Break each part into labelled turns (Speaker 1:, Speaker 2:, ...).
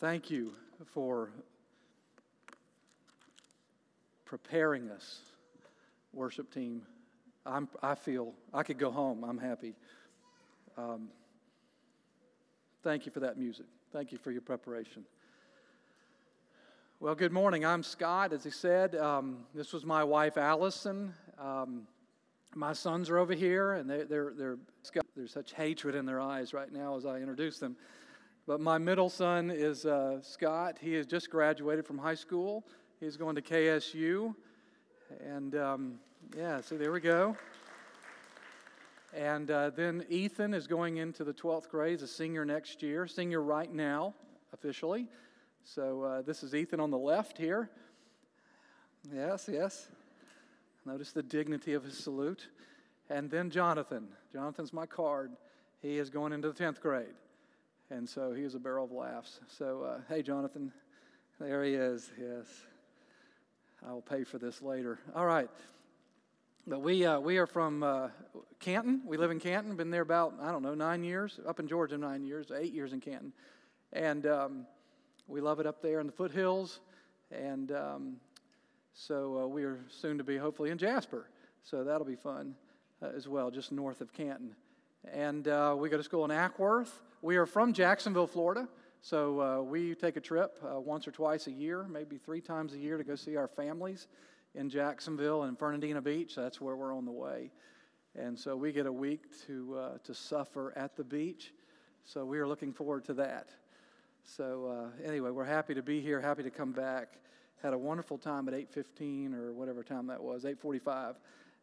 Speaker 1: Thank you for preparing us, worship team. I'm, I feel I could go home. I'm happy. Um, thank you for that music. Thank you for your preparation. Well, good morning. I'm Scott. As he said, um, this was my wife, Allison. Um, my sons are over here, and they're, they're, they're, there's such hatred in their eyes right now as I introduce them. But my middle son is uh, Scott. He has just graduated from high school. He's going to KSU. And um, yeah, so there we go. And uh, then Ethan is going into the 12th grade. He's a senior next year, senior right now, officially. So uh, this is Ethan on the left here. Yes, yes. Notice the dignity of his salute. And then Jonathan. Jonathan's my card. He is going into the 10th grade. And so he was a barrel of laughs. So, uh, hey, Jonathan, there he is. Yes. I will pay for this later. All right. But we, uh, we are from uh, Canton. We live in Canton. Been there about, I don't know, nine years. Up in Georgia, nine years, eight years in Canton. And um, we love it up there in the foothills. And um, so uh, we are soon to be hopefully in Jasper. So that'll be fun uh, as well, just north of Canton. And uh, we go to school in Acworth. We are from Jacksonville, Florida, so uh, we take a trip uh, once or twice a year, maybe three times a year, to go see our families in Jacksonville and Fernandina Beach. That's where we're on the way. And so we get a week to, uh, to suffer at the beach. So we are looking forward to that. So uh, anyway, we're happy to be here, happy to come back. Had a wonderful time at 8:15 or whatever time that was, 8:45,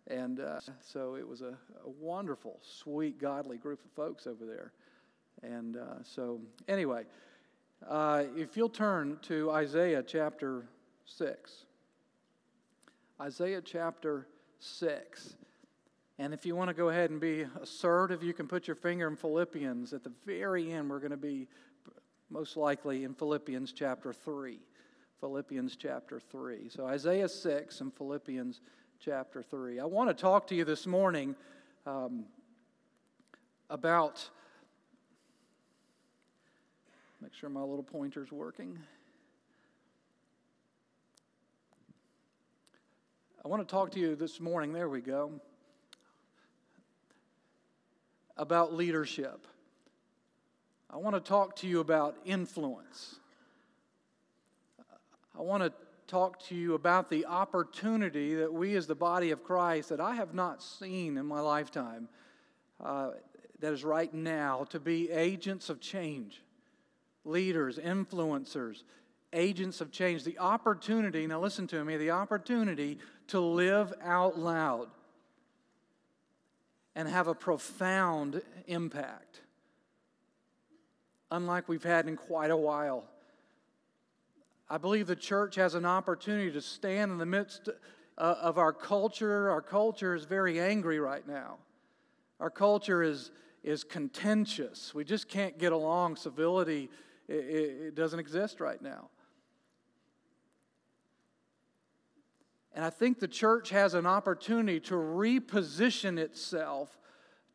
Speaker 1: and uh, so it was a, a, wonderful, sweet, godly group of folks over there. And uh, so, anyway, uh, if you'll turn to Isaiah chapter 6. Isaiah chapter 6. And if you want to go ahead and be assertive, you can put your finger in Philippians. At the very end, we're going to be most likely in Philippians chapter 3. Philippians chapter 3. So Isaiah 6 and Philippians chapter 3. I want to talk to you this morning um, about Make sure my little pointer's working. I want to talk to you this morning, there we go, about leadership. I want to talk to you about influence. I want to talk to you about the opportunity that we, as the body of Christ, that I have not seen in my lifetime, uh, that is right now, to be agents of change leaders, influencers, agents of change. The opportunity, now listen to me, the opportunity to live out loud and have a profound impact, unlike we've had in quite a while. I believe the church has an opportunity to stand in the midst uh, of our culture. Our culture is very angry right now. Our culture is, is contentious. We just can't get along. Civility it, it doesn't exist right now. And I think the church has an opportunity to reposition itself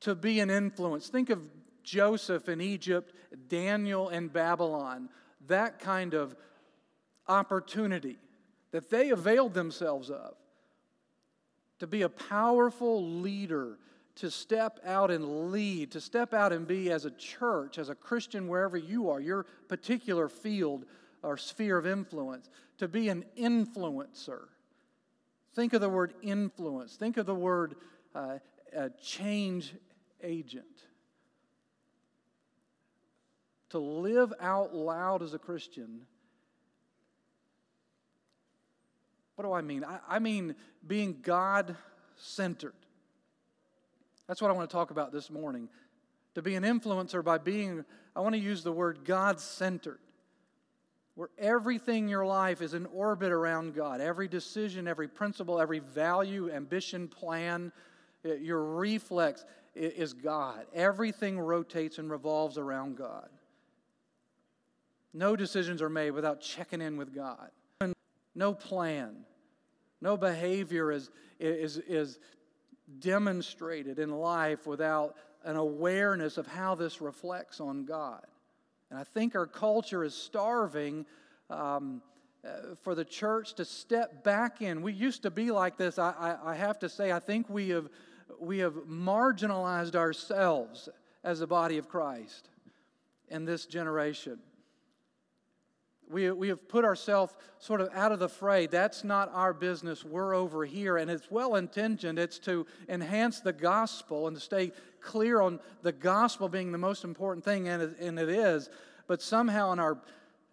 Speaker 1: to be an influence. Think of Joseph in Egypt, Daniel in Babylon, that kind of opportunity that they availed themselves of to be a powerful leader to step out and lead, to step out and be as a church, as a Christian, wherever you are, your particular field or sphere of influence, to be an influencer. Think of the word influence, think of the word uh, change agent. To live out loud as a Christian. What do I mean? I, I mean being God centered that's what I want to talk about this morning. To be an influencer by being, I want to use the word God centered, where everything in your life is in orbit around God. Every decision, every principle, every value, ambition, plan, eh, your reflex is God. Everything rotates and revolves around God. No decisions are made without checking in with God. No plan, no behavior is, is, is demonstrated in life without an awareness of how this reflects on God. And I think our culture is starving um, uh, for the church to step back in. We used to be like this. I, I, I have to say, I think we have, we have marginalized ourselves as the body of Christ in this generation. We, we have put ourselves sort of out of the fray. That's not our business. We're over here. And it's well intentioned. It's to enhance the gospel and to stay clear on the gospel being the most important thing, and it, and it is. But somehow, in our,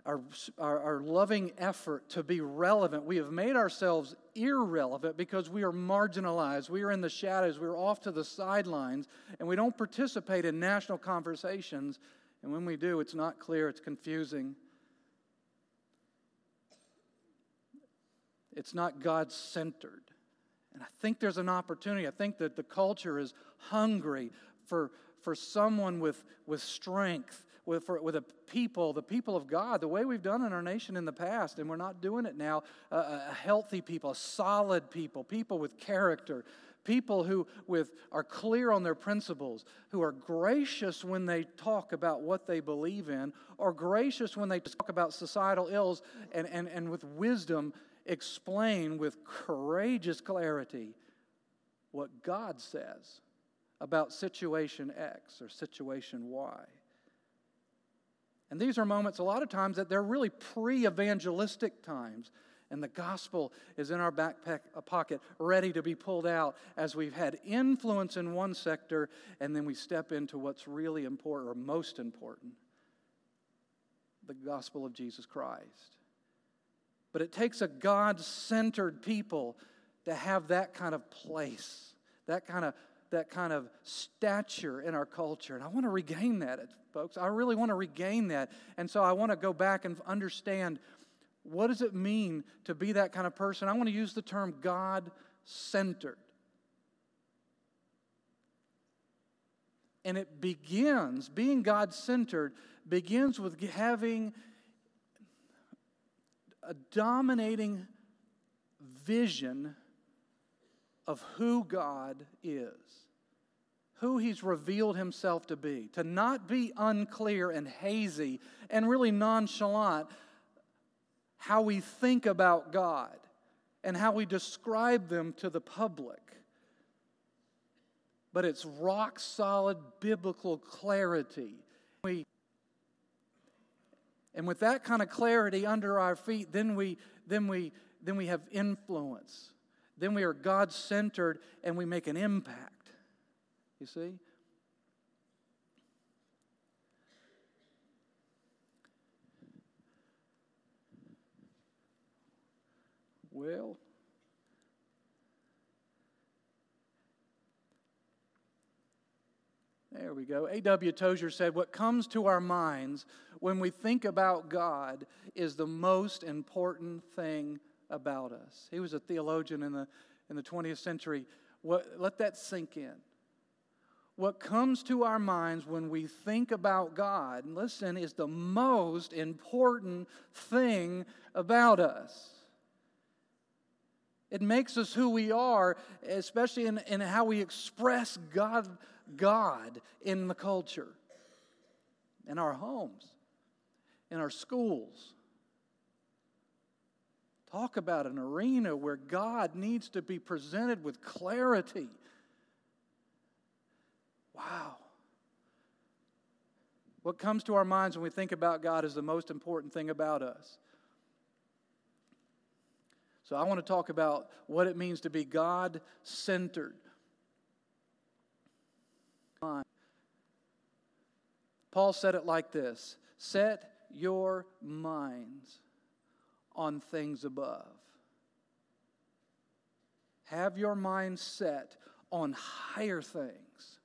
Speaker 1: our, our, our loving effort to be relevant, we have made ourselves irrelevant because we are marginalized. We are in the shadows. We're off to the sidelines, and we don't participate in national conversations. And when we do, it's not clear, it's confusing. It's not God centered. And I think there's an opportunity. I think that the culture is hungry for, for someone with, with strength, with, for, with a people, the people of God, the way we've done in our nation in the past, and we're not doing it now. Uh, a healthy people, a solid people, people with character, people who with, are clear on their principles, who are gracious when they talk about what they believe in, or gracious when they talk about societal ills, and, and, and with wisdom explain with courageous clarity what God says about situation X or situation Y. And these are moments, a lot of times, that they're really pre evangelistic times. And the gospel is in our back uh, pocket, ready to be pulled out as we've had influence in one sector, and then we step into what's really important or most important the gospel of Jesus Christ. But it takes a God centered people to have that kind of place, that kind of, that kind of stature in our culture. And I want to regain that, folks. I really want to regain that. And so I want to go back and understand what does it mean to be that kind of person? I want to use the term God centered. And it begins, being God centered, begins with having a dominating vision of who God is, who He's revealed Himself to be, to not be unclear and hazy and really nonchalant how we think about God and how we describe them to the public. But it's rock solid biblical clarity. We and with that kind of clarity under our feet, then we, then we, then we have influence. Then we are God centered and we make an impact. You see? Well, there we go. A.W. Tozer said, What comes to our minds when we think about God is the most important thing about us. He was a theologian in the, in the 20th century. What, let that sink in. What comes to our minds when we think about God, listen, is the most important thing about us. It makes us who we are, especially in, in how we express God, God in the culture, in our homes in our schools. Talk about an arena where God needs to be presented with clarity. Wow. What comes to our minds when we think about God is the most important thing about us. So, I want to talk about what it means to be God centered. Paul said it like this Set your minds on things above. Have your mind set on higher things.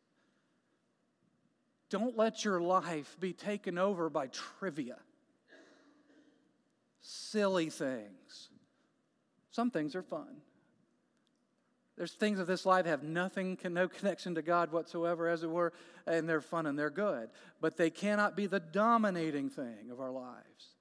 Speaker 1: Don't let your life be taken over by trivia, silly things. Some things are fun. There's things of this life have nothing, no connection to God whatsoever, as it were, and they're fun and they're good. But they cannot be the dominating thing of our lives.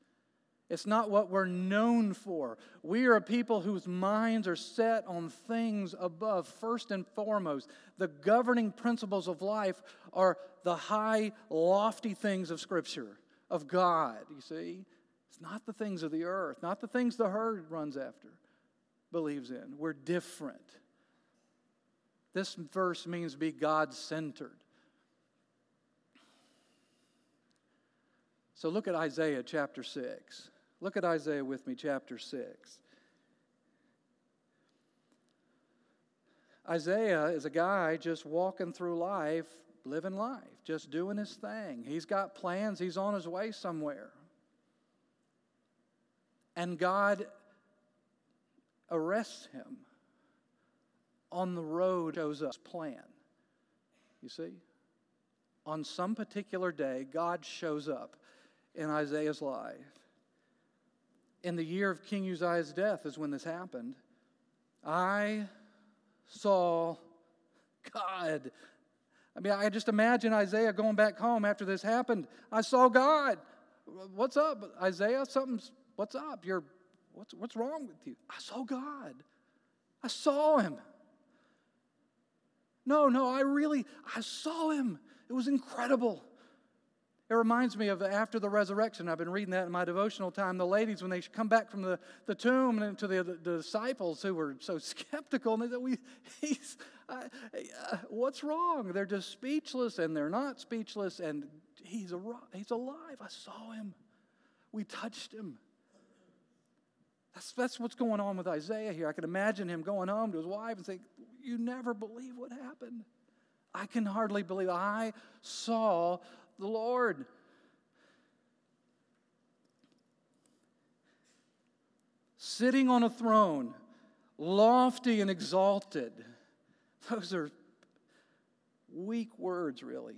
Speaker 1: It's not what we're known for. We are a people whose minds are set on things above. First and foremost, the governing principles of life are the high, lofty things of Scripture of God, you see. It's not the things of the earth, not the things the herd runs after, believes in. We're different. This verse means be God centered. So look at Isaiah chapter 6. Look at Isaiah with me, chapter 6. Isaiah is a guy just walking through life, living life, just doing his thing. He's got plans, he's on his way somewhere. And God arrests him on the road, shows us plan. You see? On some particular day, God shows up in Isaiah's life. In the year of King Uzziah's death is when this happened. I saw God. I mean, I just imagine Isaiah going back home after this happened. I saw God. What's up, Isaiah? Something's, what's up? You're, what's, what's wrong with you? I saw God. I saw him. No, no, I really, I saw him. It was incredible. It reminds me of after the resurrection. I've been reading that in my devotional time. The ladies, when they come back from the, the tomb and to the, the, the disciples who were so skeptical, and they said, we, he's, uh, What's wrong? They're just speechless and they're not speechless, and he's, a, he's alive. I saw him. We touched him. That's, that's what's going on with Isaiah here. I can imagine him going home to his wife and saying, You never believe what happened. I can hardly believe I saw the Lord. Sitting on a throne, lofty and exalted. Those are weak words, really,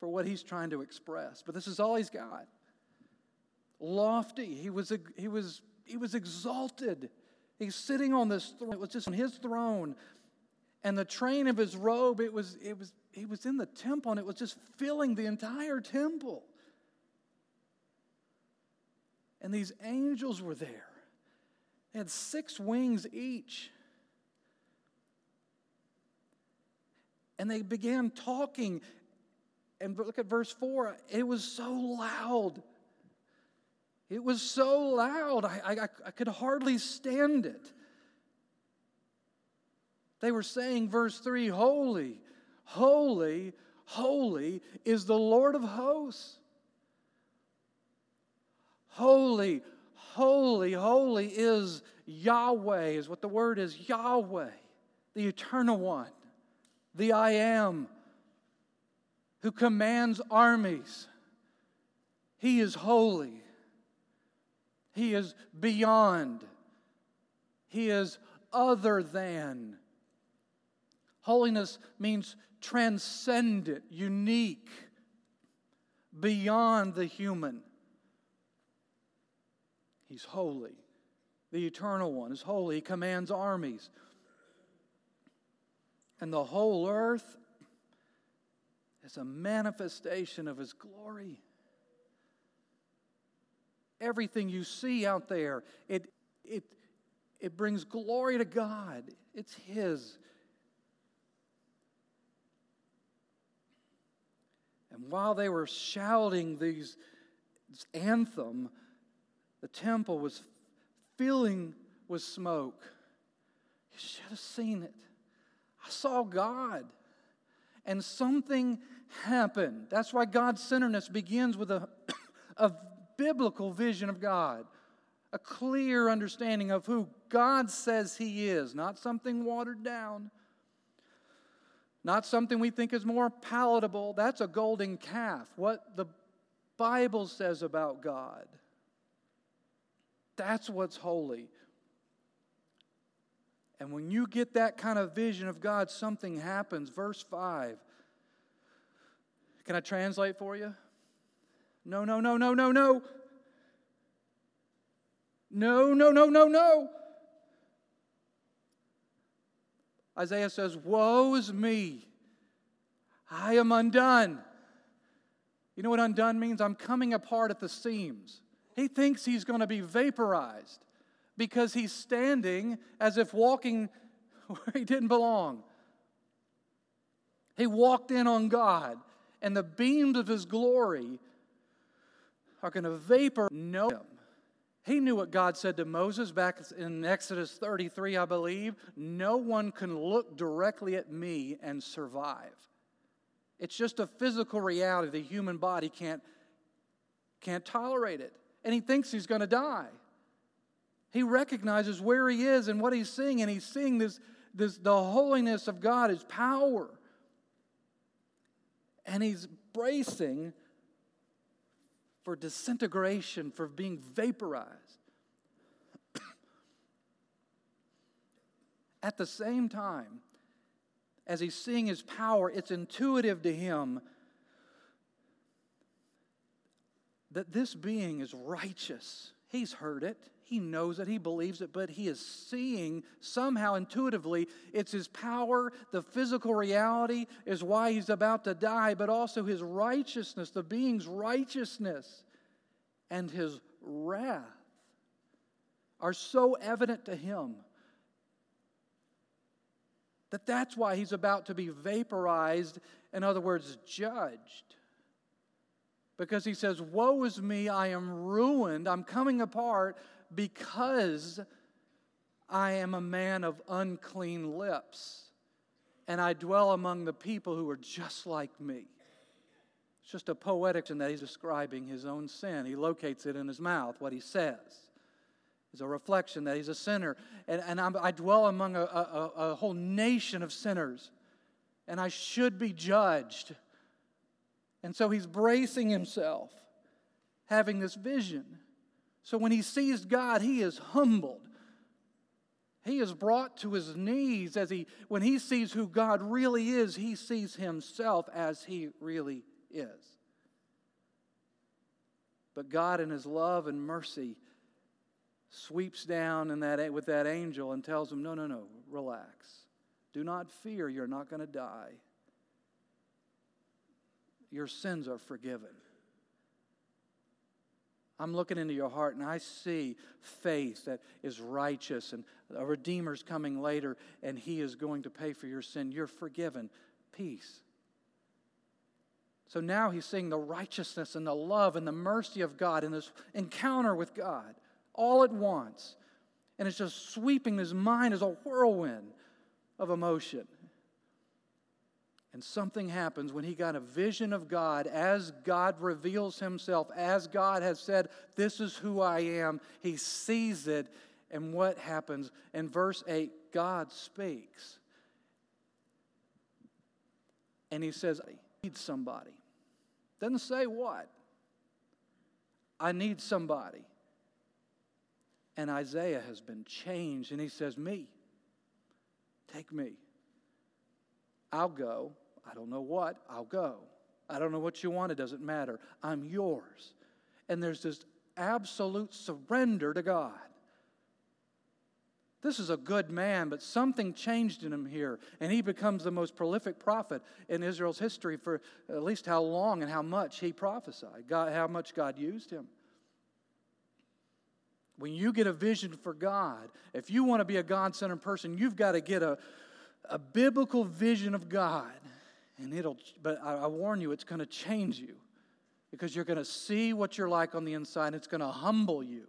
Speaker 1: for what he's trying to express. But this is all he's got. Lofty. He was, he was, he was exalted. He's sitting on this throne. It was just on his throne. And the train of his robe, it was, it was he was in the temple and it was just filling the entire temple. And these angels were there. They had six wings each. And they began talking. And look at verse 4. It was so loud. It was so loud, I, I, I could hardly stand it. They were saying, verse 3 Holy, Holy, holy is the Lord of hosts. Holy, holy, holy is Yahweh, is what the word is Yahweh, the eternal one, the I am, who commands armies. He is holy. He is beyond. He is other than. Holiness means transcendent, unique, beyond the human. He's holy. The eternal one is holy. He commands armies. And the whole earth is a manifestation of his glory. Everything you see out there, it, it, it brings glory to God. It's his. And while they were shouting these this anthem, the temple was filling with smoke. You should have seen it. I saw God. And something happened. That's why God centeredness begins with a, a biblical vision of God, a clear understanding of who God says He is, not something watered down not something we think is more palatable. That's a golden calf. What the Bible says about God. That's what's holy. And when you get that kind of vision of God, something happens. Verse 5. Can I translate for you? No, no, no, no, no, no. No, no, no, no, no. Isaiah says, Woe is me! I am undone. You know what undone means? I'm coming apart at the seams. He thinks he's going to be vaporized because he's standing as if walking where he didn't belong. He walked in on God, and the beams of his glory are going to vapor know him. He knew what God said to Moses back in Exodus 33, I believe. No one can look directly at me and survive. It's just a physical reality. The human body can't, can't tolerate it. And he thinks he's going to die. He recognizes where he is and what he's seeing, and he's seeing this, this the holiness of God, his power. And he's bracing for disintegration, for being vaporized. At the same time, as he's seeing his power, it's intuitive to him that this being is righteous. He's heard it, he knows it, he believes it, but he is seeing somehow intuitively it's his power, the physical reality is why he's about to die, but also his righteousness, the being's righteousness and his wrath are so evident to him that that's why he's about to be vaporized, in other words, judged. Because he says, Woe is me, I am ruined, I'm coming apart because I am a man of unclean lips, and I dwell among the people who are just like me. It's just a poetic in that he's describing his own sin. He locates it in his mouth, what he says is a reflection that he's a sinner. And, and i dwell among a, a, a whole nation of sinners, and I should be judged. And so he's bracing himself, having this vision. So when he sees God, he is humbled. He is brought to his knees as he, when he sees who God really is, he sees himself as he really is. But God, in his love and mercy, sweeps down in that, with that angel and tells him, No, no, no, relax. Do not fear, you're not going to die. Your sins are forgiven. I'm looking into your heart and I see faith that is righteous and a Redeemer's coming later and he is going to pay for your sin. You're forgiven. Peace. So now he's seeing the righteousness and the love and the mercy of God in this encounter with God all at once. And it's just sweeping his mind as a whirlwind of emotion. And something happens when he got a vision of God as God reveals himself, as God has said, This is who I am. He sees it. And what happens? In verse 8, God speaks. And he says, I need somebody. Doesn't say what. I need somebody. And Isaiah has been changed. And he says, Me. Take me. I'll go. I don't know what. I'll go. I don't know what you want. It doesn't matter. I'm yours. And there's this absolute surrender to God. This is a good man, but something changed in him here, and he becomes the most prolific prophet in Israel's history for at least how long and how much he prophesied, God, how much God used him. When you get a vision for God, if you want to be a God centered person, you've got to get a, a biblical vision of God. And it'll, but I, warn you, it's going to change you because you're going to see what you're like on the inside. It's going to humble you.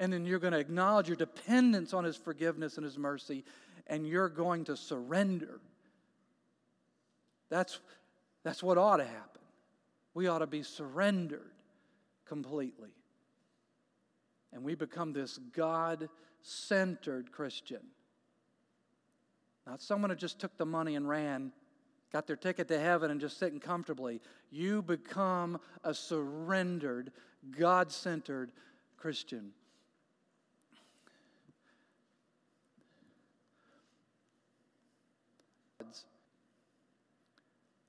Speaker 1: And then you're going to acknowledge your dependence on His forgiveness and His mercy, and you're going to surrender. That's, that's what ought to happen. We ought to be surrendered completely and we become this God centered Christian. Not someone who just took the money and ran, got their ticket to heaven and just sitting comfortably. You become a surrendered, God centered Christian.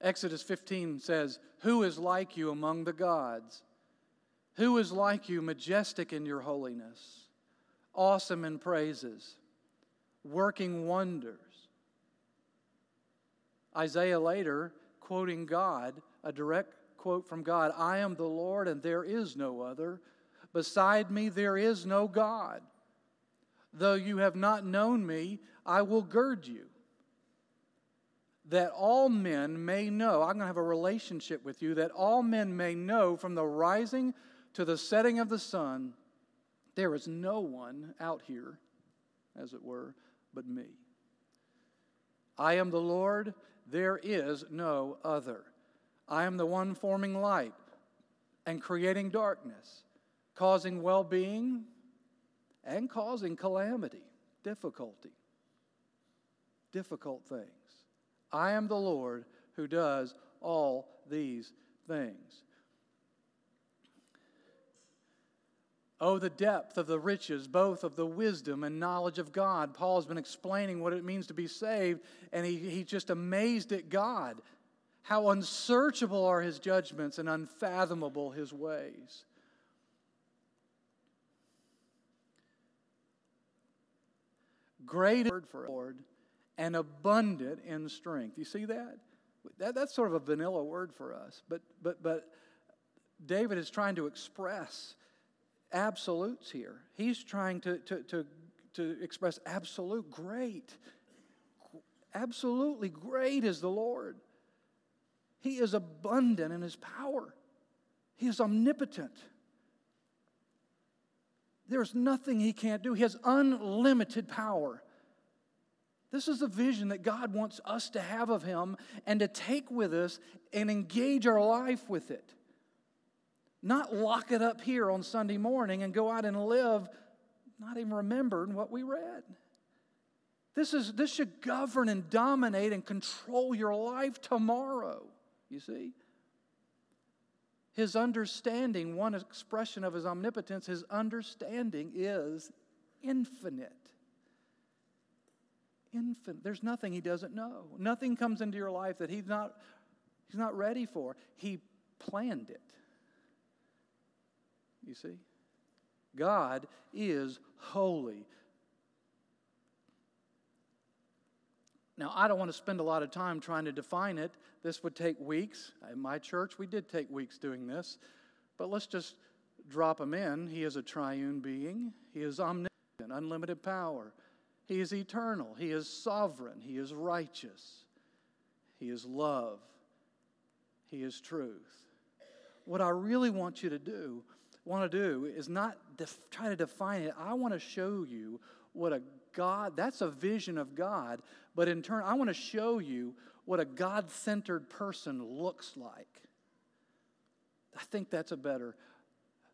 Speaker 1: Exodus 15 says, Who is like you among the gods? Who is like you, majestic in your holiness, awesome in praises, working wonders? Isaiah later, quoting God, a direct quote from God I am the Lord and there is no other. Beside me there is no God. Though you have not known me, I will gird you. That all men may know, I'm going to have a relationship with you, that all men may know from the rising to the setting of the sun, there is no one out here, as it were, but me. I am the Lord, there is no other. I am the one forming light and creating darkness, causing well being and causing calamity, difficulty, difficult things. I am the Lord who does all these things. Oh, the depth of the riches, both of the wisdom and knowledge of God. Paul has been explaining what it means to be saved, and he, he's just amazed at God. How unsearchable are his judgments and unfathomable his ways. Great word for Lord and abundant in strength. You see that? that? That's sort of a vanilla word for us, but, but, but David is trying to express absolutes here. He's trying to, to, to, to express absolute great. Absolutely great is the Lord. He is abundant in his power, he is omnipotent. There's nothing he can't do. He has unlimited power. This is the vision that God wants us to have of him and to take with us and engage our life with it. Not lock it up here on Sunday morning and go out and live not even remembering what we read. This, is, this should govern and dominate and control your life tomorrow, you see. His understanding, one expression of his omnipotence, his understanding is infinite. Infinite. There's nothing he doesn't know. Nothing comes into your life that he's not, he's not ready for. He planned it. You see? God is holy. Now, I don't want to spend a lot of time trying to define it. This would take weeks. In my church, we did take weeks doing this. But let's just drop him in. He is a triune being, he is omnipotent, unlimited power. He is eternal, he is sovereign, he is righteous, he is love, he is truth. What I really want you to do want to do is not def- try to define it. I want to show you what a God, that's a vision of God, but in turn, I want to show you what a God centered person looks like. I think that's a better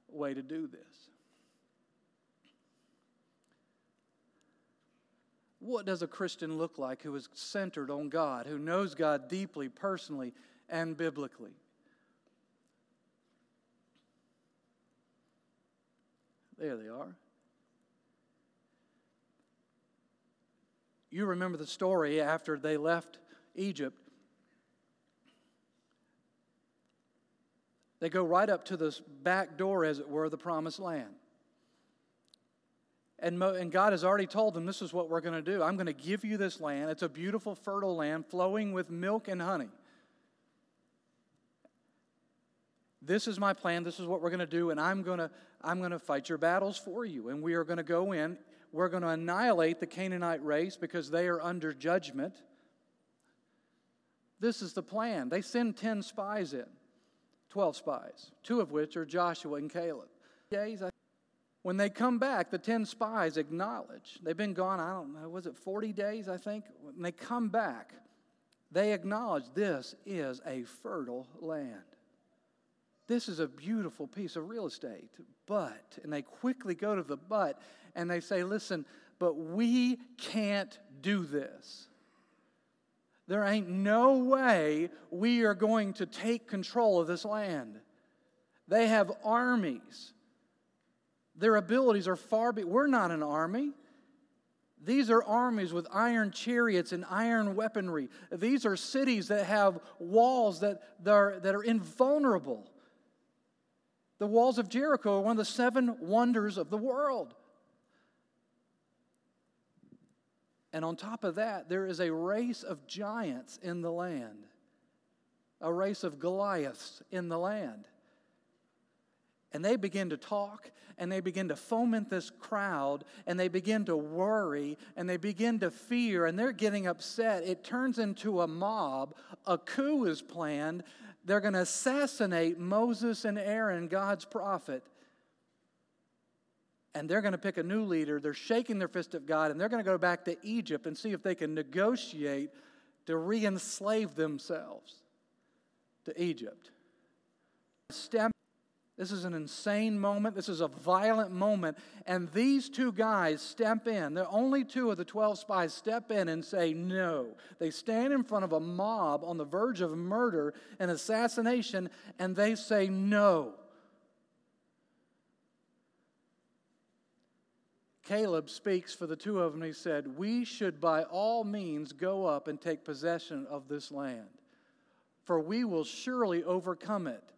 Speaker 1: way to do this. What does a Christian look like who is centered on God, who knows God deeply, personally, and biblically? There they are. You remember the story after they left Egypt. They go right up to this back door, as it were, the promised land. And, Mo, and God has already told them, This is what we're going to do. I'm going to give you this land. It's a beautiful, fertile land flowing with milk and honey. This is my plan. This is what we're going to do. And I'm going to, I'm going to fight your battles for you. And we are going to go in. We're going to annihilate the Canaanite race because they are under judgment. This is the plan. They send 10 spies in, 12 spies, two of which are Joshua and Caleb. When they come back, the 10 spies acknowledge. They've been gone, I don't know, was it 40 days, I think? When they come back, they acknowledge this is a fertile land. This is a beautiful piece of real estate, but, and they quickly go to the but and they say, listen, but we can't do this. There ain't no way we are going to take control of this land. They have armies. Their abilities are far beyond. We're not an army. These are armies with iron chariots and iron weaponry. These are cities that have walls that, that, are, that are invulnerable. The walls of Jericho are one of the seven wonders of the world. And on top of that, there is a race of giants in the land, a race of Goliaths in the land. And they begin to talk and they begin to foment this crowd and they begin to worry and they begin to fear and they're getting upset. It turns into a mob. A coup is planned. They're going to assassinate Moses and Aaron, God's prophet. And they're going to pick a new leader. They're shaking their fist at God, and they're going to go back to Egypt and see if they can negotiate to re enslave themselves to Egypt. Step this is an insane moment. This is a violent moment. And these two guys step in. The only two of the 12 spies step in and say no. They stand in front of a mob on the verge of murder and assassination, and they say no. Caleb speaks for the two of them. He said, We should by all means go up and take possession of this land, for we will surely overcome it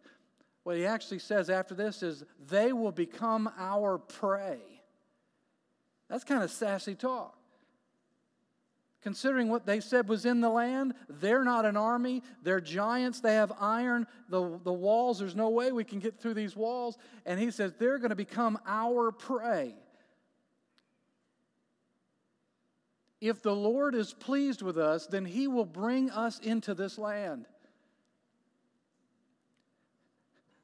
Speaker 1: what he actually says after this is, they will become our prey. That's kind of sassy talk. Considering what they said was in the land, they're not an army. They're giants. They have iron. The, the walls, there's no way we can get through these walls. And he says they're going to become our prey. If the Lord is pleased with us, then he will bring us into this land.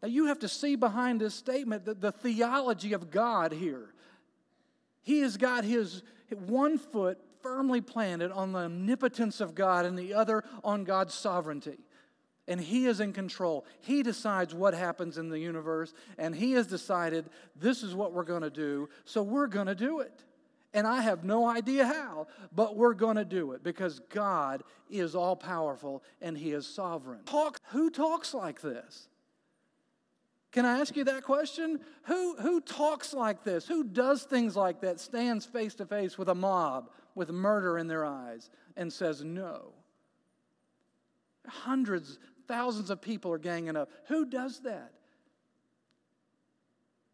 Speaker 1: Now, you have to see behind this statement the, the theology of God here. He has got his one foot firmly planted on the omnipotence of God and the other on God's sovereignty. And He is in control. He decides what happens in the universe, and He has decided this is what we're going to do, so we're going to do it. And I have no idea how, but we're going to do it because God is all powerful and He is sovereign. Talk, who talks like this? Can I ask you that question? Who, who talks like this? Who does things like that, stands face to face with a mob with murder in their eyes and says no? Hundreds, thousands of people are ganging up. Who does that?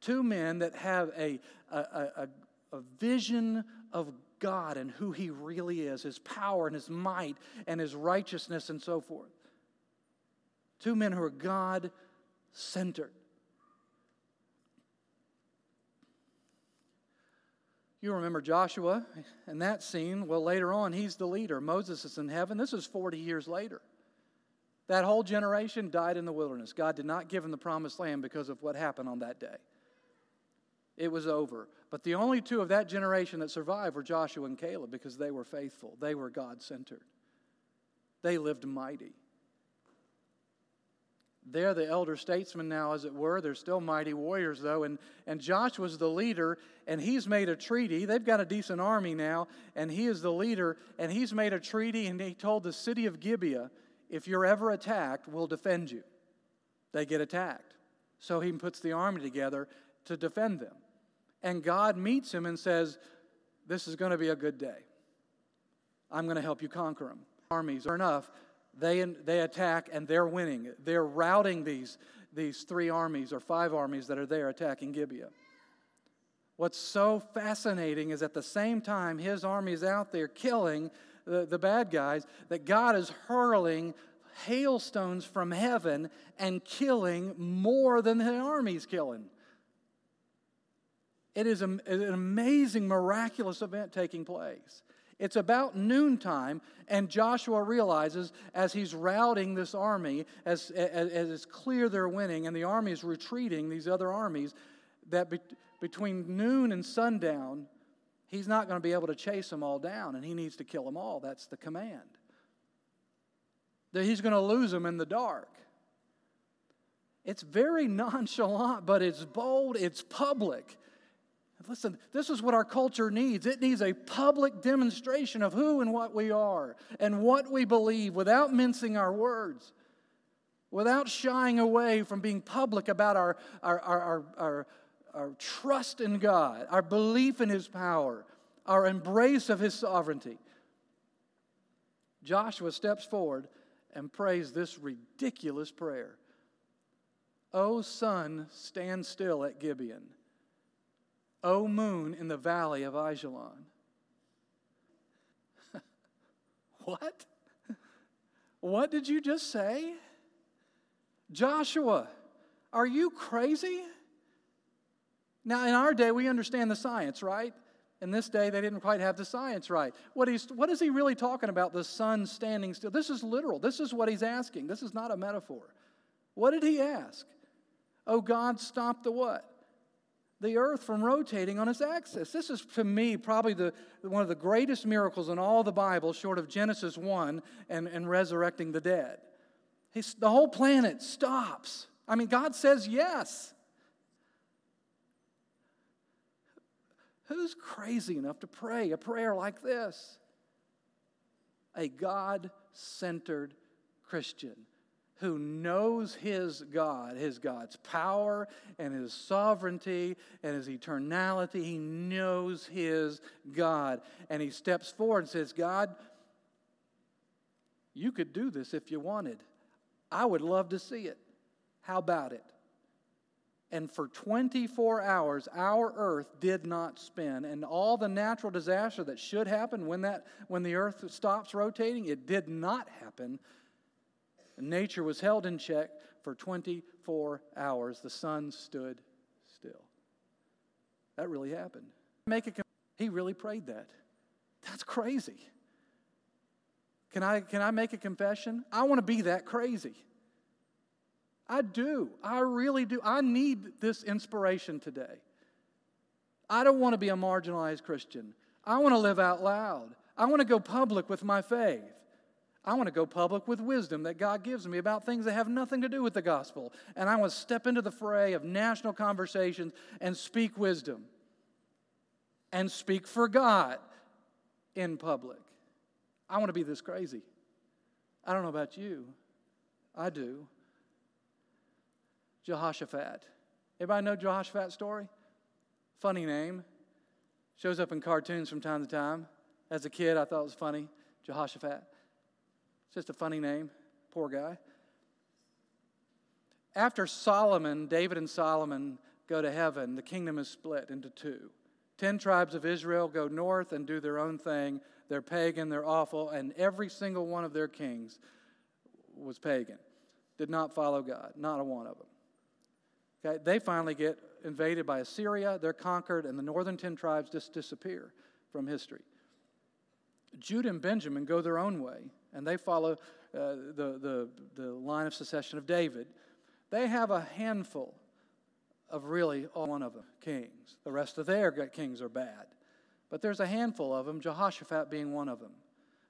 Speaker 1: Two men that have a, a, a, a vision of God and who He really is, His power and His might and His righteousness and so forth. Two men who are God centered. You remember Joshua and that scene. Well, later on, he's the leader. Moses is in heaven. This is 40 years later. That whole generation died in the wilderness. God did not give them the promised land because of what happened on that day. It was over. But the only two of that generation that survived were Joshua and Caleb because they were faithful, they were God centered, they lived mighty. They're the elder statesmen now, as it were. They're still mighty warriors, though. And, and Joshua's the leader, and he's made a treaty. They've got a decent army now, and he is the leader, and he's made a treaty, and he told the city of Gibeah, if you're ever attacked, we'll defend you. They get attacked. So he puts the army together to defend them. And God meets him and says, This is going to be a good day. I'm going to help you conquer them. Armies are enough they, they attack and they're winning. They're routing these, these three armies or five armies that are there attacking Gibeah. What's so fascinating is at the same time his army is out there killing the, the bad guys, that God is hurling hailstones from heaven and killing more than the army's killing. It is an amazing, miraculous event taking place. It's about noontime, and Joshua realizes as he's routing this army, as, as, as it's clear they're winning, and the army is retreating, these other armies, that be, between noon and sundown, he's not going to be able to chase them all down, and he needs to kill them all. That's the command. That he's going to lose them in the dark. It's very nonchalant, but it's bold, it's public. Listen, this is what our culture needs. It needs a public demonstration of who and what we are and what we believe without mincing our words, without shying away from being public about our, our, our, our, our, trust in God, our belief in His power, our embrace of His sovereignty. Joshua steps forward and prays this ridiculous prayer O sun, stand still at Gibeon O moon in the valley of Ajalon. what? What did you just say? Joshua, are you crazy? Now, in our day, we understand the science, right? In this day, they didn't quite have the science right. What, he's, what is he really talking about, the sun standing still? This is literal. This is what he's asking. This is not a metaphor. What did he ask? Oh, God, stop the what? The earth from rotating on its axis. This is, to me, probably the, one of the greatest miracles in all the Bible, short of Genesis 1 and, and resurrecting the dead. He's, the whole planet stops. I mean, God says yes. Who's crazy enough to pray a prayer like this? A God centered Christian who knows his God, his God's power and his sovereignty and his eternality. He knows his God. And he steps forward and says, God, you could do this if you wanted. I would love to see it. How about it? And for 24 hours, our earth did not spin. And all the natural disaster that should happen when, that, when the earth stops rotating, it did not happen. Nature was held in check for 24 hours. The sun stood still. That really happened. Make a, he really prayed that. That's crazy. Can I, can I make a confession? I want to be that crazy. I do. I really do. I need this inspiration today. I don't want to be a marginalized Christian. I want to live out loud. I want to go public with my faith. I want to go public with wisdom that God gives me about things that have nothing to do with the gospel. And I want to step into the fray of national conversations and speak wisdom and speak for God in public. I want to be this crazy. I don't know about you. I do. Jehoshaphat. Everybody know Jehoshaphat's story? Funny name. Shows up in cartoons from time to time. As a kid, I thought it was funny. Jehoshaphat. Just a funny name. Poor guy. After Solomon, David and Solomon go to heaven, the kingdom is split into two. Ten tribes of Israel go north and do their own thing. They're pagan, they're awful, and every single one of their kings was pagan, did not follow God, not a one of them. Okay, they finally get invaded by Assyria, they're conquered, and the northern 10 tribes just disappear from history. Judah and Benjamin go their own way, and they follow uh, the, the, the line of succession of David. They have a handful of really all one of them kings. The rest of their kings are bad. But there's a handful of them, Jehoshaphat being one of them.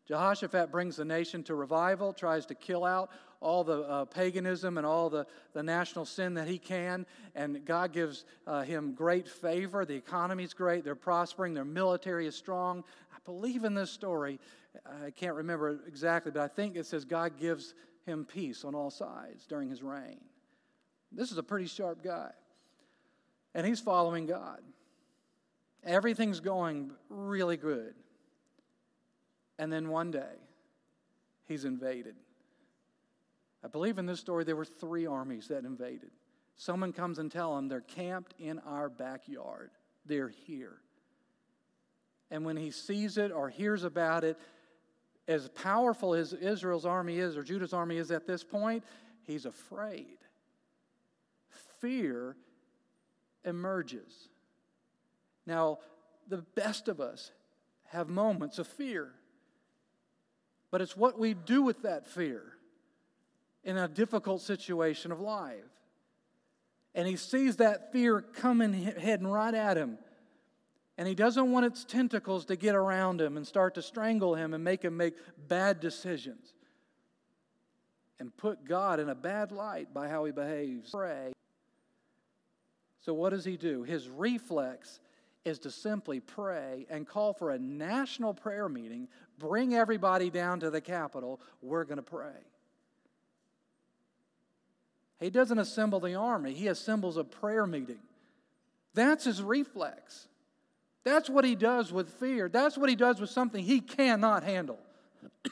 Speaker 1: Jehoshaphat brings the nation to revival, tries to kill out all the uh, paganism and all the, the national sin that he can, and God gives uh, him great favor. The economy's great, they're prospering, their military is strong. Believe in this story, I can't remember exactly, but I think it says God gives him peace on all sides during his reign. This is a pretty sharp guy, and he's following God. Everything's going really good. And then one day, he's invaded. I believe in this story there were three armies that invaded. Someone comes and tell him they're camped in our backyard. They're here. And when he sees it or hears about it, as powerful as Israel's army is or Judah's army is at this point, he's afraid. Fear emerges. Now, the best of us have moments of fear but it's what we do with that fear in a difficult situation of life. And he sees that fear coming, heading right at him. And he doesn't want its tentacles to get around him and start to strangle him and make him make bad decisions and put God in a bad light by how he behaves. Pray. So, what does he do? His reflex is to simply pray and call for a national prayer meeting, bring everybody down to the Capitol. We're going to pray. He doesn't assemble the army, he assembles a prayer meeting. That's his reflex. That's what he does with fear. That's what he does with something he cannot handle.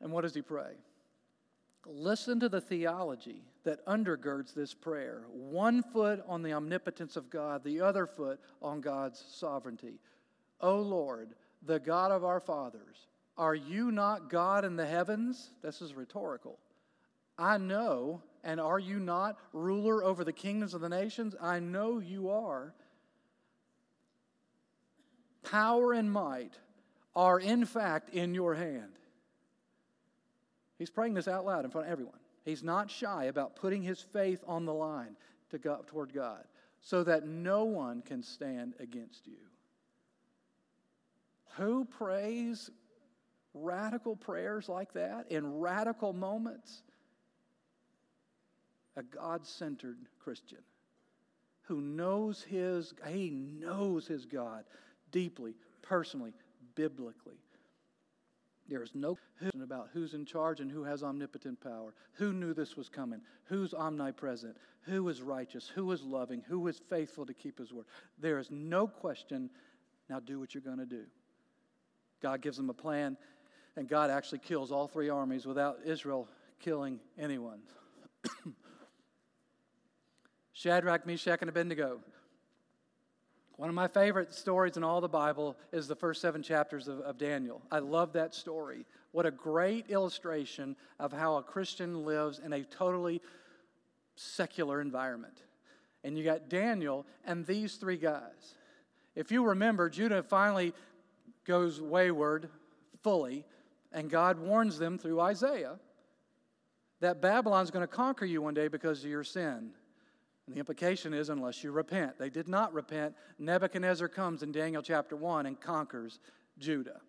Speaker 1: and what does he pray? Listen to the theology that undergirds this prayer. One foot on the omnipotence of God, the other foot on God's sovereignty. O Lord, the God of our fathers, are you not God in the heavens? This is rhetorical. I know, and are you not ruler over the kingdoms of the nations? I know you are. Power and might are, in fact, in your hand. He's praying this out loud in front of everyone. He's not shy about putting his faith on the line to go toward God so that no one can stand against you. Who prays radical prayers like that in radical moments? A God centered Christian who knows his, he knows his God deeply, personally, biblically. There is no question about who's in charge and who has omnipotent power. Who knew this was coming? Who's omnipresent? Who is righteous? Who is loving? Who is faithful to keep his word? There is no question. Now do what you're going to do. God gives them a plan, and God actually kills all three armies without Israel killing anyone. Shadrach, Meshach, and Abednego one of my favorite stories in all the Bible is the first seven chapters of, of, Daniel. I love that story. What a great illustration of how a Christian lives in a totally secular environment. And you got Daniel and these three guys. If you remember, Judah finally goes wayward fully, and God warns them through Isaiah that Babylon's going to conquer you one day because of your sin. And the implication is, unless you repent. They did not repent. Nebuchadnezzar comes in Daniel chapter 1 and conquers Judah.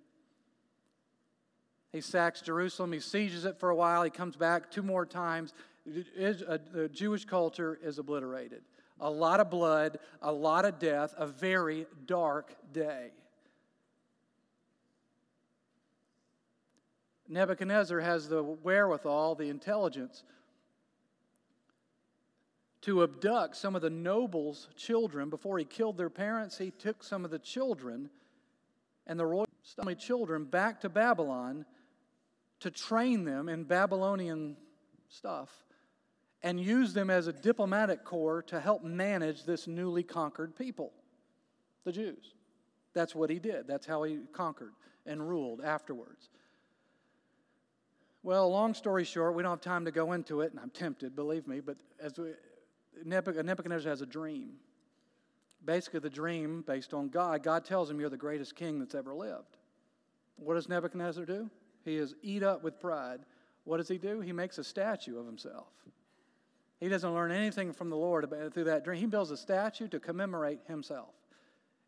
Speaker 1: He sacks Jerusalem, he sieges it for a while, he comes back two more times. Uh, the Jewish culture is obliterated. A lot of blood, a lot of death, a very dark day. Nebuchadnezzar has the wherewithal, the intelligence to abduct some of the nobles' children. Before he killed their parents, he took some of the children and the royal family children back to Babylon to train them in Babylonian stuff and use them as a diplomatic corps to help manage this newly conquered people, the Jews. That's what he did. That's how he conquered and ruled afterwards. Well, long story short, we don't have time to go into it, and I'm tempted, believe me, but as we, Nebuchadnezzar has a dream. Basically, the dream based on God. God tells him, You're the greatest king that's ever lived. What does Nebuchadnezzar do? He is eat up with pride. What does he do? He makes a statue of himself. He doesn't learn anything from the Lord through that dream. He builds a statue to commemorate himself.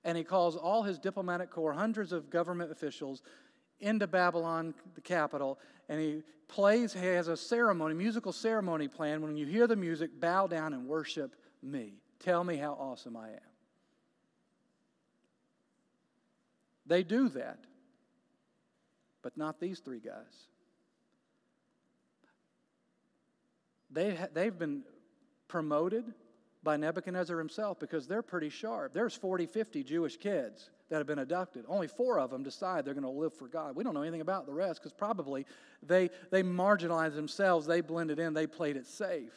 Speaker 1: And he calls all his diplomatic corps, hundreds of government officials, into Babylon, the capital, and he plays, he has a ceremony, musical ceremony planned. When you hear the music, bow down and worship me. Tell me how awesome I am. They do that, but not these three guys. They, they've been promoted by Nebuchadnezzar himself because they're pretty sharp. There's 40, 50 Jewish kids that have been adopted. Only four of them decide they're going to live for God. We don't know anything about the rest because probably they, they marginalized themselves, they blended in, they played it safe,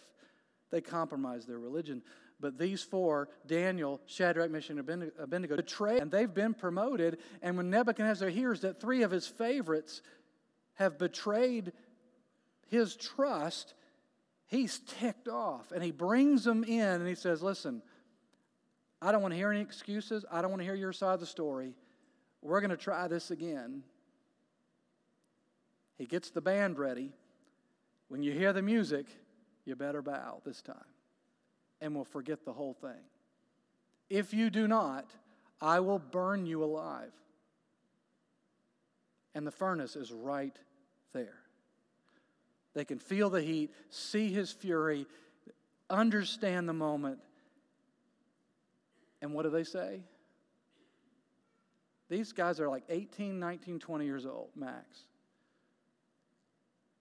Speaker 1: they compromised their religion. But these four, Daniel, Shadrach, Meshach, and Abednego, betrayed, and they've been promoted. And when Nebuchadnezzar hears that three of his favorites have betrayed his trust, he's ticked off and he brings them in and he says, Listen, I don't want to hear any excuses. I don't want to hear your side of the story. We're going to try this again. He gets the band ready. When you hear the music, you better bow this time and we'll forget the whole thing. If you do not, I will burn you alive. And the furnace is right there. They can feel the heat, see his fury, understand the moment. And what do they say? These guys are like 18, 19, 20 years old, max.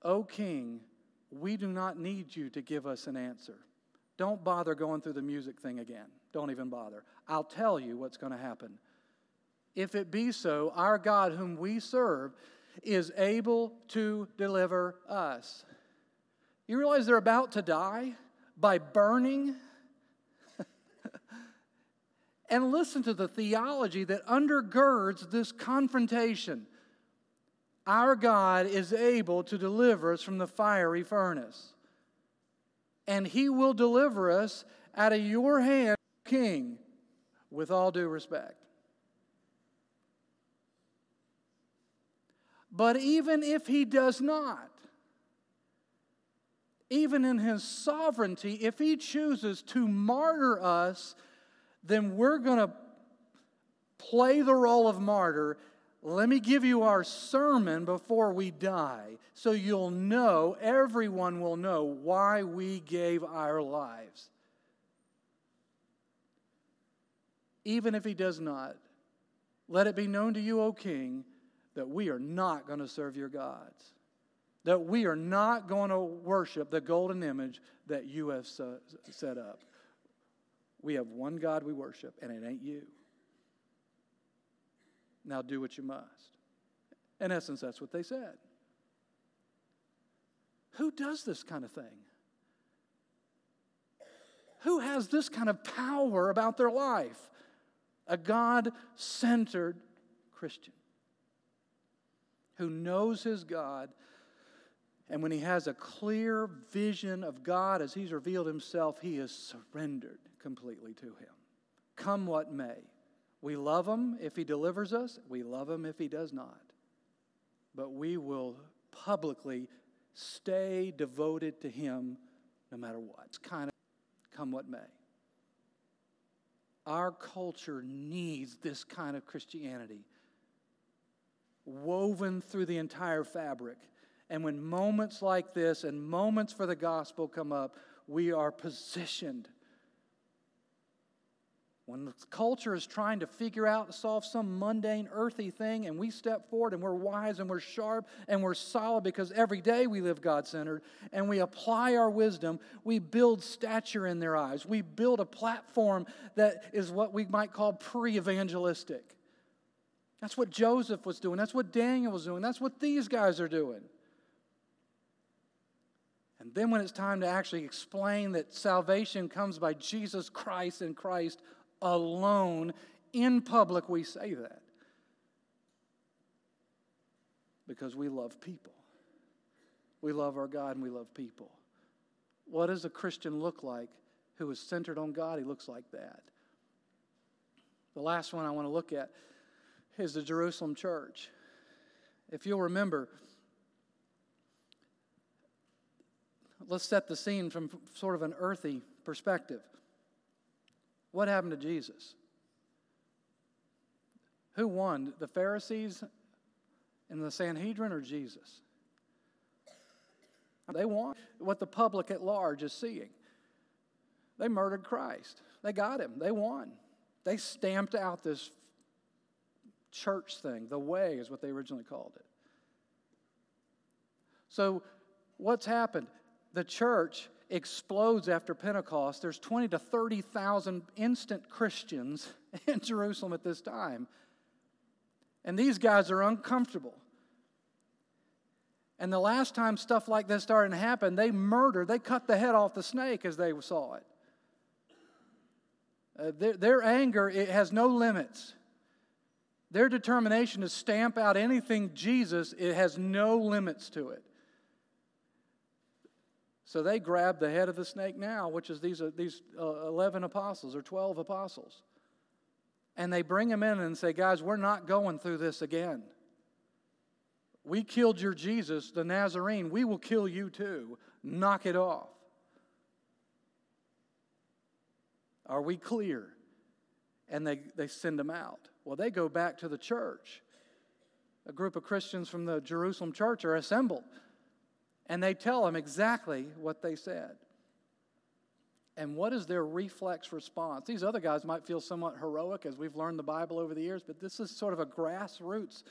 Speaker 1: O king, we do not need you to give us an answer. Don't bother going through the music thing again. Don't even bother. I'll tell you what's going to happen. If it be so, our God, whom we serve, is able to deliver us. You realize they're about to die by burning? And listen to the theology that undergirds this confrontation. Our God is able to deliver us from the fiery furnace, and He will deliver us out of your hand, King, with all due respect. But even if he does not, even in his sovereignty, if he chooses to martyr us, then we're going to play the role of martyr. Let me give you our sermon before we die so you'll know, everyone will know why we gave our lives. Even if he does not, let it be known to you, O king, that we are not going to serve your gods that we are not going to worship the golden image that you have set up. We have one God we worship, and it ain't you. Now do what you must. In essence, that's what they said. Who does this kind of thing? Who has this kind of power about their life? A God centered Christian who knows his God and when he has a clear vision of God as he's revealed himself, he is surrendered completely to him. Come what may. We love him if he delivers us, we love him if he does not. But we will publicly stay devoted to him no matter what. It's kind of come what may. Our culture needs this kind of Christianity woven through the entire fabric and when moments like this and moments for the gospel come up, we are positioned. When culture is trying to figure out and solve some mundane, earthy thing, and we step forward and we're wise and we're sharp and we're solid because every day we live God centered and we apply our wisdom, we build stature in their eyes. We build a platform that is what we might call pre evangelistic. That's what Joseph was doing. That's what Daniel was doing. That's what these guys are doing. And then when it's time to actually explain that salvation comes by Jesus Christ and Christ alone, in public we say that. Because we love people. We love our God and we love people. What does a Christian look like who is centered on God? He looks like that. The last one I want to look at is the Jerusalem church. If you'll remember, let's set the scene from sort of an earthy perspective. What happened to Jesus? Who won, the Pharisees and the Sanhedrin or Jesus? They won what the public at large is seeing. They murdered Christ. They got him. They won. They stamped out this church thing. The way is what they originally called it. So, what's happened? the church explodes after Pentecost. There's 20 to 30,000 instant Christians in Jerusalem at this time. And these guys are uncomfortable. And the last time stuff like this started to happen, they murdered, they cut the head off the snake as they saw it. Uh, their, their anger it has no limits. Their determination to stamp out anything Jesus, it has no limits to it. So they grab the head of the snake now, which is these, uh, these uh, 11 apostles or 12 apostles. And they bring them in and say, Guys, we're not going through this again. We killed your Jesus, the Nazarene. We will kill you too. Knock it off. Are we clear? And they, they send them out. Well, they go back to the church. A group of Christians from the Jerusalem church are assembled and they tell him exactly what they said. And what is their reflex response? These other guys might feel somewhat heroic as we've learned the Bible over the years, but this is sort of a grassroots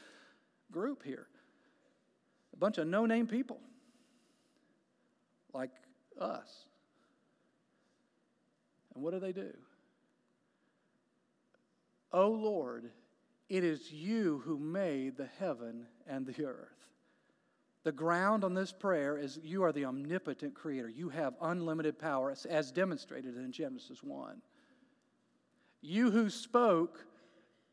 Speaker 1: group here. A bunch of no name people like us. And what do they do? Oh Lord, it is you who made the heaven and the earth. The ground on this prayer is you are the omnipotent creator. You have unlimited power, as demonstrated in Genesis 1. You who spoke,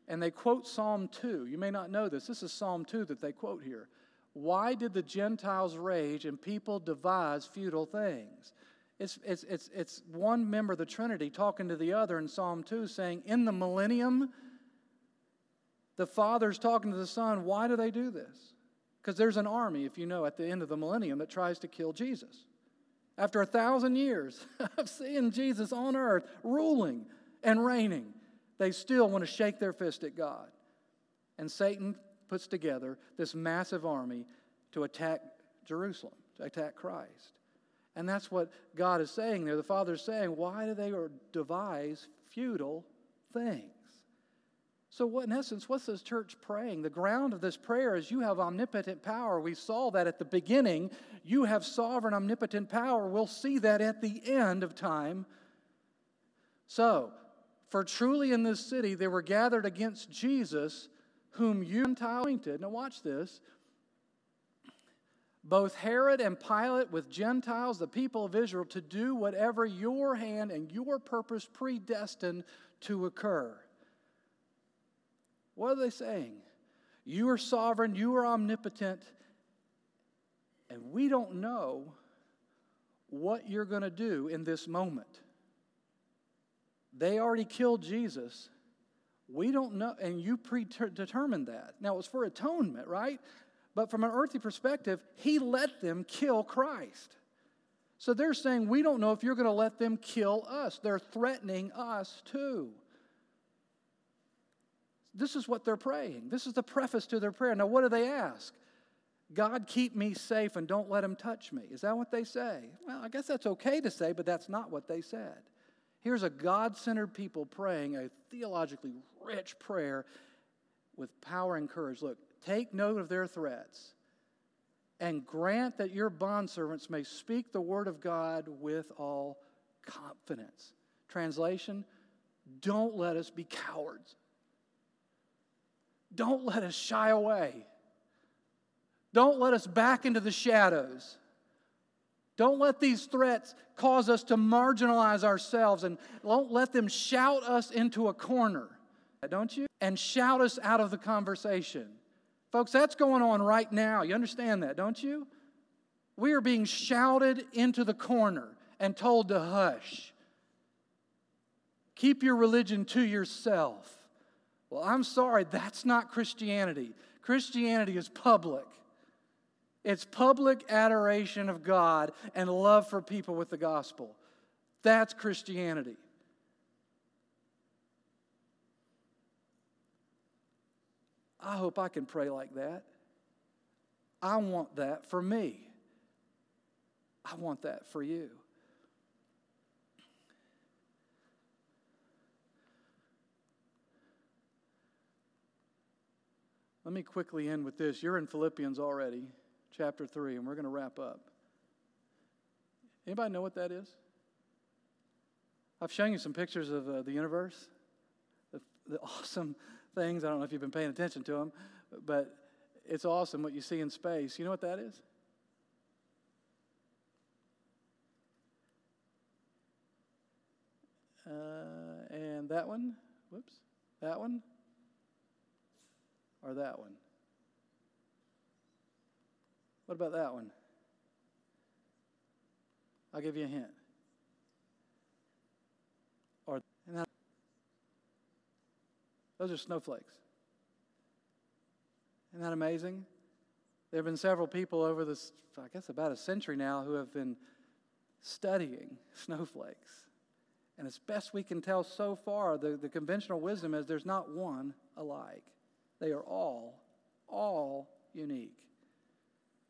Speaker 1: and they quote Psalm 2. You may not know this. This is Psalm 2 that they quote here. Why did the Gentiles rage and people devise futile things? It's, it's, it's, it's one member of the Trinity talking to the other in Psalm 2 saying, In the millennium, the Father's talking to the Son. Why do they do this? Because there's an army, if you know, at the end of the millennium that tries to kill Jesus. after a thousand years of seeing Jesus on earth ruling and reigning, they still want to shake their fist at God. And Satan puts together this massive army to attack Jerusalem, to attack Christ. And that's what God is saying there. The Father is saying, why do they devise futile things? So, what, in essence, what's this church praying? The ground of this prayer is you have omnipotent power. We saw that at the beginning. You have sovereign, omnipotent power. We'll see that at the end of time. So, for truly in this city they were gathered against Jesus, whom you anointed. Now, watch this. Both Herod and Pilate with Gentiles, the people of Israel, to do whatever your hand and your purpose predestined to occur. What are they saying? You are sovereign, you are omnipotent, and we don't know what you're going to do in this moment. They already killed Jesus. We don't know, and you predetermined that. Now, it was for atonement, right? But from an earthly perspective, He let them kill Christ. So they're saying, We don't know if you're going to let them kill us. They're threatening us too. This is what they're praying. This is the preface to their prayer. Now, what do they ask? God, keep me safe and don't let him touch me. Is that what they say? Well, I guess that's okay to say, but that's not what they said. Here's a God centered people praying a theologically rich prayer with power and courage. Look, take note of their threats and grant that your bondservants may speak the word of God with all confidence. Translation Don't let us be cowards. Don't let us shy away. Don't let us back into the shadows. Don't let these threats cause us to marginalize ourselves and don't let them shout us into a corner, don't you? And shout us out of the conversation. Folks, that's going on right now. You understand that, don't you? We are being shouted into the corner and told to hush. Keep your religion to yourself. Well, I'm sorry, that's not Christianity. Christianity is public. It's public adoration of God and love for people with the gospel. That's Christianity. I hope I can pray like that. I want that for me. I want that for you. Let me quickly end with this. You're in Philippians already, chapter 3, and we're going to wrap up. Anybody know what that is? I've shown you some pictures of uh, the universe, the, the awesome things. I don't know if you've been paying attention to them, but it's awesome what you see in space. You know what that is? Uh, and that one, whoops, that one, or that one? What about that one? I'll give you a hint. Or that, those are snowflakes. Isn't that amazing? There have been several people over this, I guess, about a century now, who have been studying snowflakes. And as best we can tell so far, the, the conventional wisdom is there's not one alike. They are all, all unique.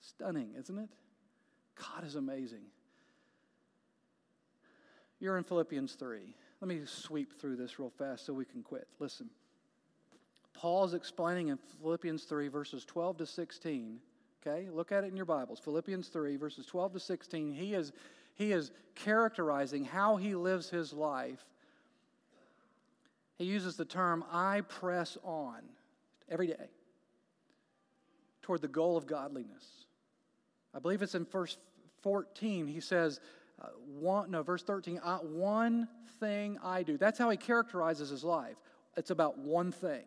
Speaker 1: Stunning, isn't it? God is amazing. You're in Philippians 3. Let me sweep through this real fast so we can quit. Listen. Paul is explaining in Philippians 3, verses 12 to 16. Okay, look at it in your Bibles. Philippians 3, verses 12 to 16. He is, he is characterizing how he lives his life. He uses the term, I press on every day toward the goal of godliness. I believe it's in verse 14. He says, uh, one, no, verse 13, uh, one thing I do. That's how he characterizes his life. It's about one thing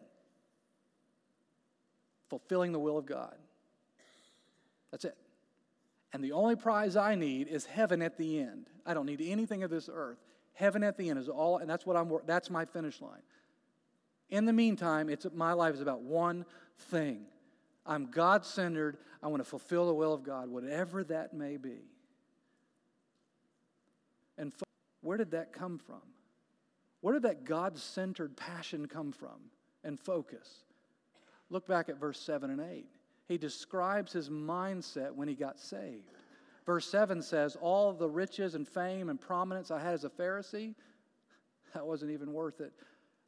Speaker 1: fulfilling the will of God. That's it. And the only prize I need is heaven at the end. I don't need anything of this earth. Heaven at the end is all, and that's what I'm. That's my finish line. In the meantime, it's, my life is about one thing. I'm God centered. I want to fulfill the will of God, whatever that may be. And where did that come from? Where did that God centered passion come from and focus? Look back at verse 7 and 8. He describes his mindset when he got saved. Verse 7 says, All the riches and fame and prominence I had as a Pharisee, that wasn't even worth it.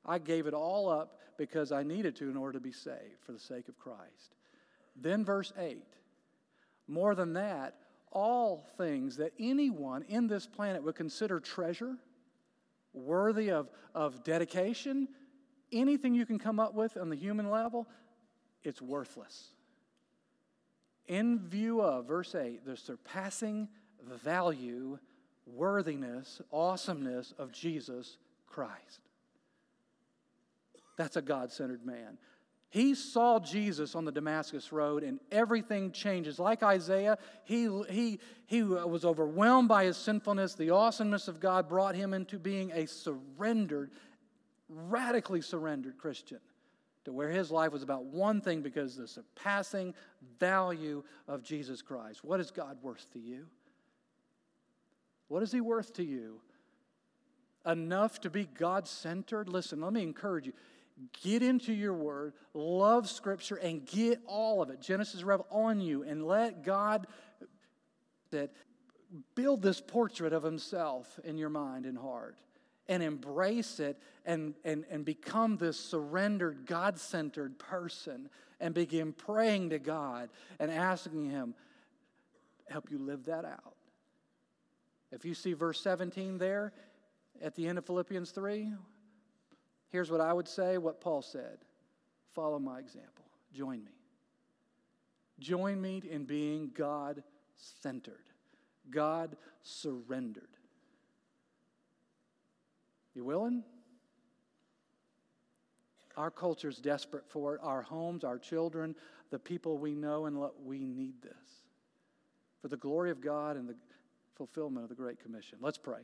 Speaker 1: I gave it all up because I needed to in order to be saved for the sake of Christ. Then, verse 8 more than that, all things that anyone in this planet would consider treasure, worthy of, of dedication, anything you can come up with on the human level, it's worthless. In view of, verse 8, the surpassing value, worthiness, awesomeness of Jesus Christ. That's a God centered man. He saw Jesus on the Damascus Road and everything changes. Like Isaiah, he, he, he was overwhelmed by his sinfulness. The awesomeness of God brought him into being a surrendered, radically surrendered Christian to where his life was about one thing because the surpassing value of Jesus Christ. What is God worth to you? What is he worth to you? Enough to be God centered? Listen, let me encourage you. Get into your word, love scripture, and get all of it, Genesis Rev, on you, and let God that build this portrait of himself in your mind and heart and embrace it and, and, and become this surrendered, God centered person and begin praying to God and asking Him, help you live that out. If you see verse 17 there at the end of Philippians 3, Here's what I would say, what Paul said follow my example. Join me. Join me in being God centered, God surrendered. You willing? Our culture is desperate for it. Our homes, our children, the people we know and love, we need this for the glory of God and the fulfillment of the Great Commission. Let's pray.